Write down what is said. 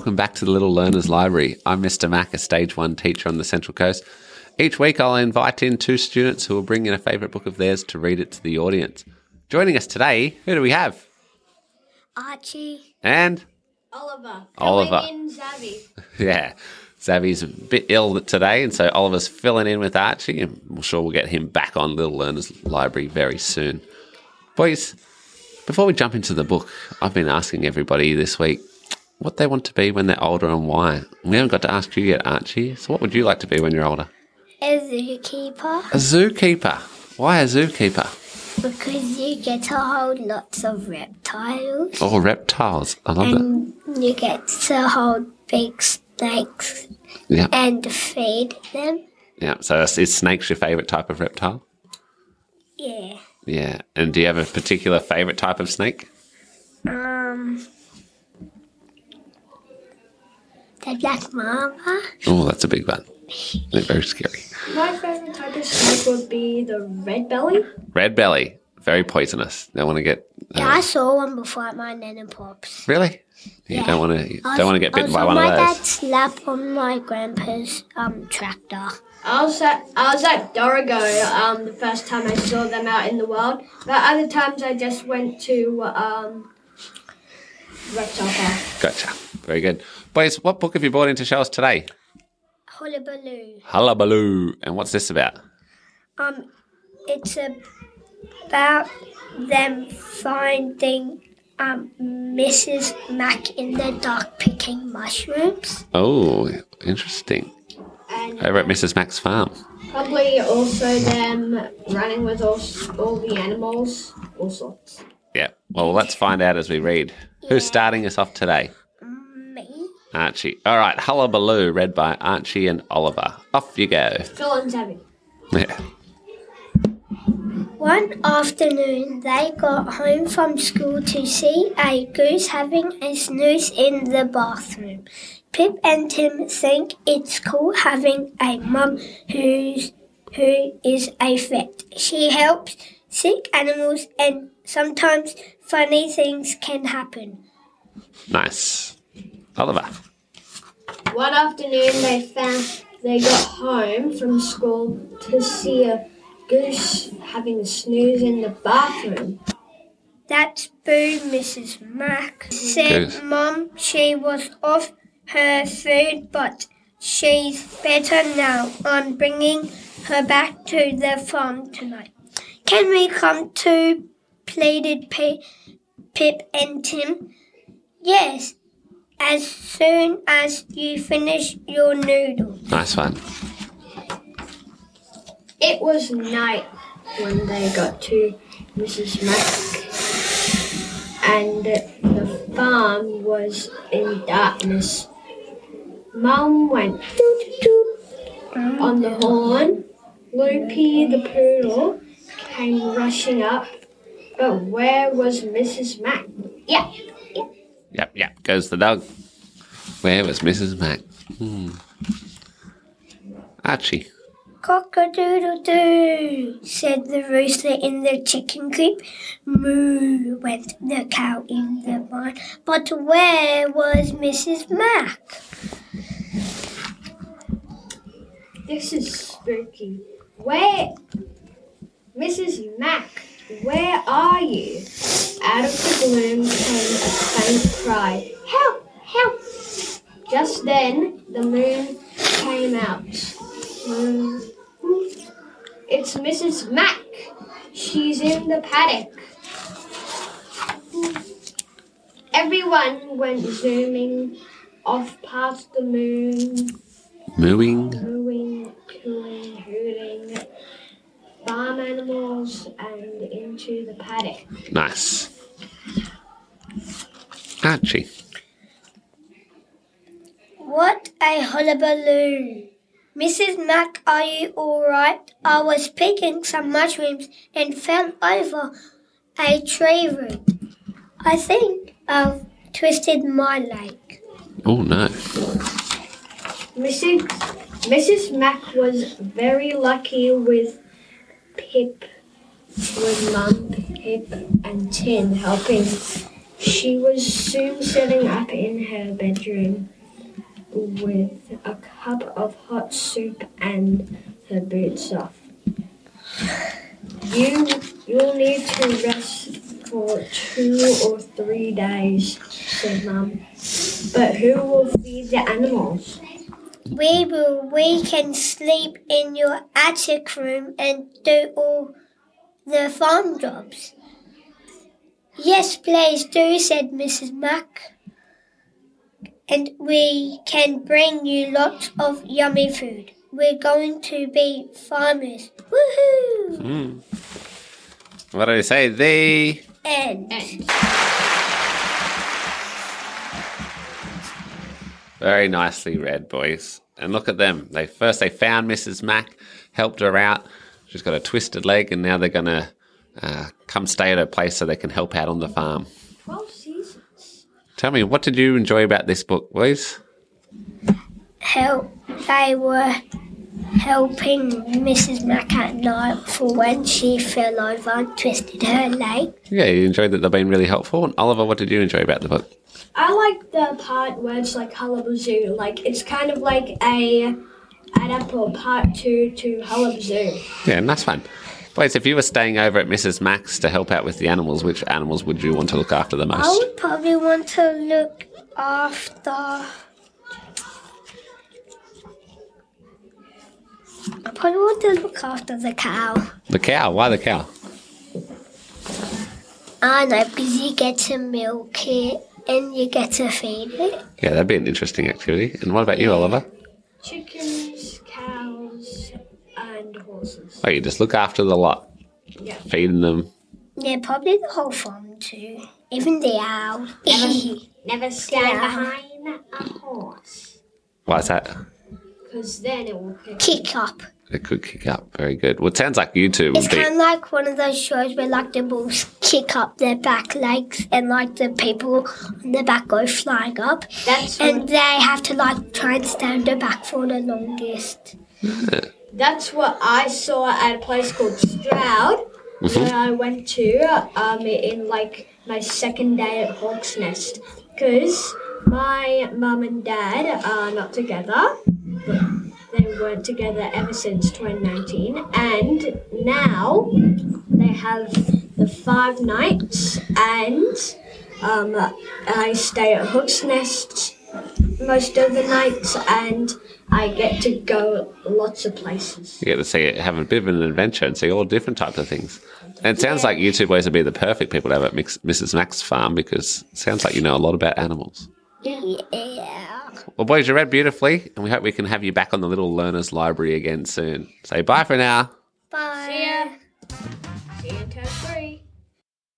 welcome back to the Little Learners Library. I'm Mr. Mack, a Stage 1 teacher on the Central Coast. Each week I'll invite in two students who will bring in a favourite book of theirs to read it to the audience. Joining us today, who do we have? Archie. And, Oliver. Oliver. Zavi. yeah, Zavi's a bit ill today, and so Oliver's filling in with Archie, and we're sure we'll get him back on Little Learners Library very soon. Boys, before we jump into the book, I've been asking everybody this week what they want to be when they're older and why. We haven't got to ask you yet, Archie. So, what would you like to be when you're older? A zookeeper. A zookeeper. Why a zookeeper? Because you get to hold lots of reptiles. Oh, reptiles. I love it. And you get to hold big snakes Yeah. and feed them. Yeah. So, is is snakes your favourite type of reptile? Yeah. Yeah. And do you have a particular favourite type of snake? Um. The black mamba. Oh, that's a big one. They're very scary. My favourite type of snake would be the red belly. Red belly. Very poisonous. Don't want to get. Yeah, I saw one before at my nan and pops. Really? You Yeah. don't want to. Don't want to get bitten by on one of my those. dad's lap on my grandpa's um tractor. I was at I was at Dorrigo um, the first time I saw them out in the wild. But other times I just went to um, reptile park. Gotcha. Very good. Boys, what book have you brought in to show us today? Hullabaloo. Hullabaloo. And what's this about? Um, it's about them finding um Mrs. Mack in the dark picking mushrooms. Oh, interesting. And Over at Mrs. Mack's farm. probably also them running with all, all the animals, all sorts. Yeah. Well, let's find out as we read. Who's starting us off today? Me. Archie. All right. Hullabaloo, read by Archie and Oliver. Off you go. Zavi. Yeah. One afternoon, they got home from school to see a goose having a snooze in the bathroom. Pip and Tim think it's cool having a mum who's who is a vet. She helps sick animals, and sometimes funny things can happen. Nice. Oliver. One afternoon, they found they got home from school to see a goose having a snooze in the bathroom. That's Boo, Mrs. Mack. Said Goose. Mum she was off her food, but she's better now. I'm bringing her back to the farm tonight. Can we come too? pleaded P- Pip and Tim. Yes, as soon as you finish your noodle. Nice one. It was night when they got to Mrs. Mack, and the farm was in darkness. Mum went toot toot on the horn. Loopy the poodle came rushing up, but where was Mrs. Mack? Yeah, Yep, yep. Goes the dog. Where was Mrs. Mack? Hmm. Archie. Cock-a-doodle-doo, said the rooster in the chicken coop. Moo, went the cow in the barn. But where was Mrs. Mack? this is spooky. Where, Mrs. Mack? Where are you? Out of the gloom came a faint cry. Help! Help! Just then, the moon came out. It's Mrs. Mack. She's in the paddock. Everyone went zooming off past the moon, mooing, cooing, hooting, farm animals, and into the paddock. Nice. Archie. What a hullabaloo! Mrs. Mack, are you all right? I was picking some mushrooms and fell over a tree root. I think I've twisted my leg. Oh no. Mrs. Mrs. Mack was very lucky with Pip, with Mum, Pip, and Tim helping She was soon sitting up in her bedroom with a cup of hot soup and her boots off. You you'll need to rest for two or three days, said Mum. But who will feed the animals? We will. We can sleep in your attic room and do all the farm jobs. Yes, please do, said Mrs. Mack. And we can bring you lots of yummy food. We're going to be farmers. Woohoo! Hmm. What do I say? The And very nicely read, boys. And look at them. They first they found Mrs. Mack, helped her out. She's got a twisted leg, and now they're gonna uh, come stay at her place so they can help out on the farm. Twelve seasons. Tell me, what did you enjoy about this book, boys? help. They were helping Mrs. Mack at night for when she fell over and twisted her leg. Yeah, you enjoyed that they've been really helpful. And Oliver, what did you enjoy about the book? I like the part where it's like Hullabaloo. Like it's kind of like a up or part two to Hullabaloo. Yeah, and that's fun. Boys, if you were staying over at Mrs. Mack's to help out with the animals, which animals would you want to look after the most? I would probably want to look after. I probably want to look after the cow. The cow. Why the cow? I know because you get to milk it and you get to feed it. Yeah, that'd be an interesting activity. And what about you, Oliver? Chickens, Oh, you just look after the lot, Yeah. feeding them. Yeah, probably the whole farm too. Even the owl. Never stand Yeah. behind a horse, Why's that? because then it will pick. Kick up. It could kick up. Very good. Well, it sounds like you two It's would kind of like one of those shows where like the bulls kick up their back legs and like the people on the back go flying up. That's And what, they have to like try and stand the back for the longest. That's what I saw at a place called Stroud, where I went to um, in like my second day at Hawk's Nest, because my mum and dad are not together. They weren't together ever since 2019, and now they have the five nights, and um, I stay at Hawk's Nest most of the nights, and I get to go lots of places. You get to see have a bit of an adventure and see all different types of things. And it sounds yeah. like you two boys would be the perfect people to have at Mrs. Max's farm because it sounds like you know a lot about animals. Yeah. Well, boys, you read beautifully, and we hope we can have you back on the Little Learners Library again soon. Say bye for now. Bye. See ya. See you in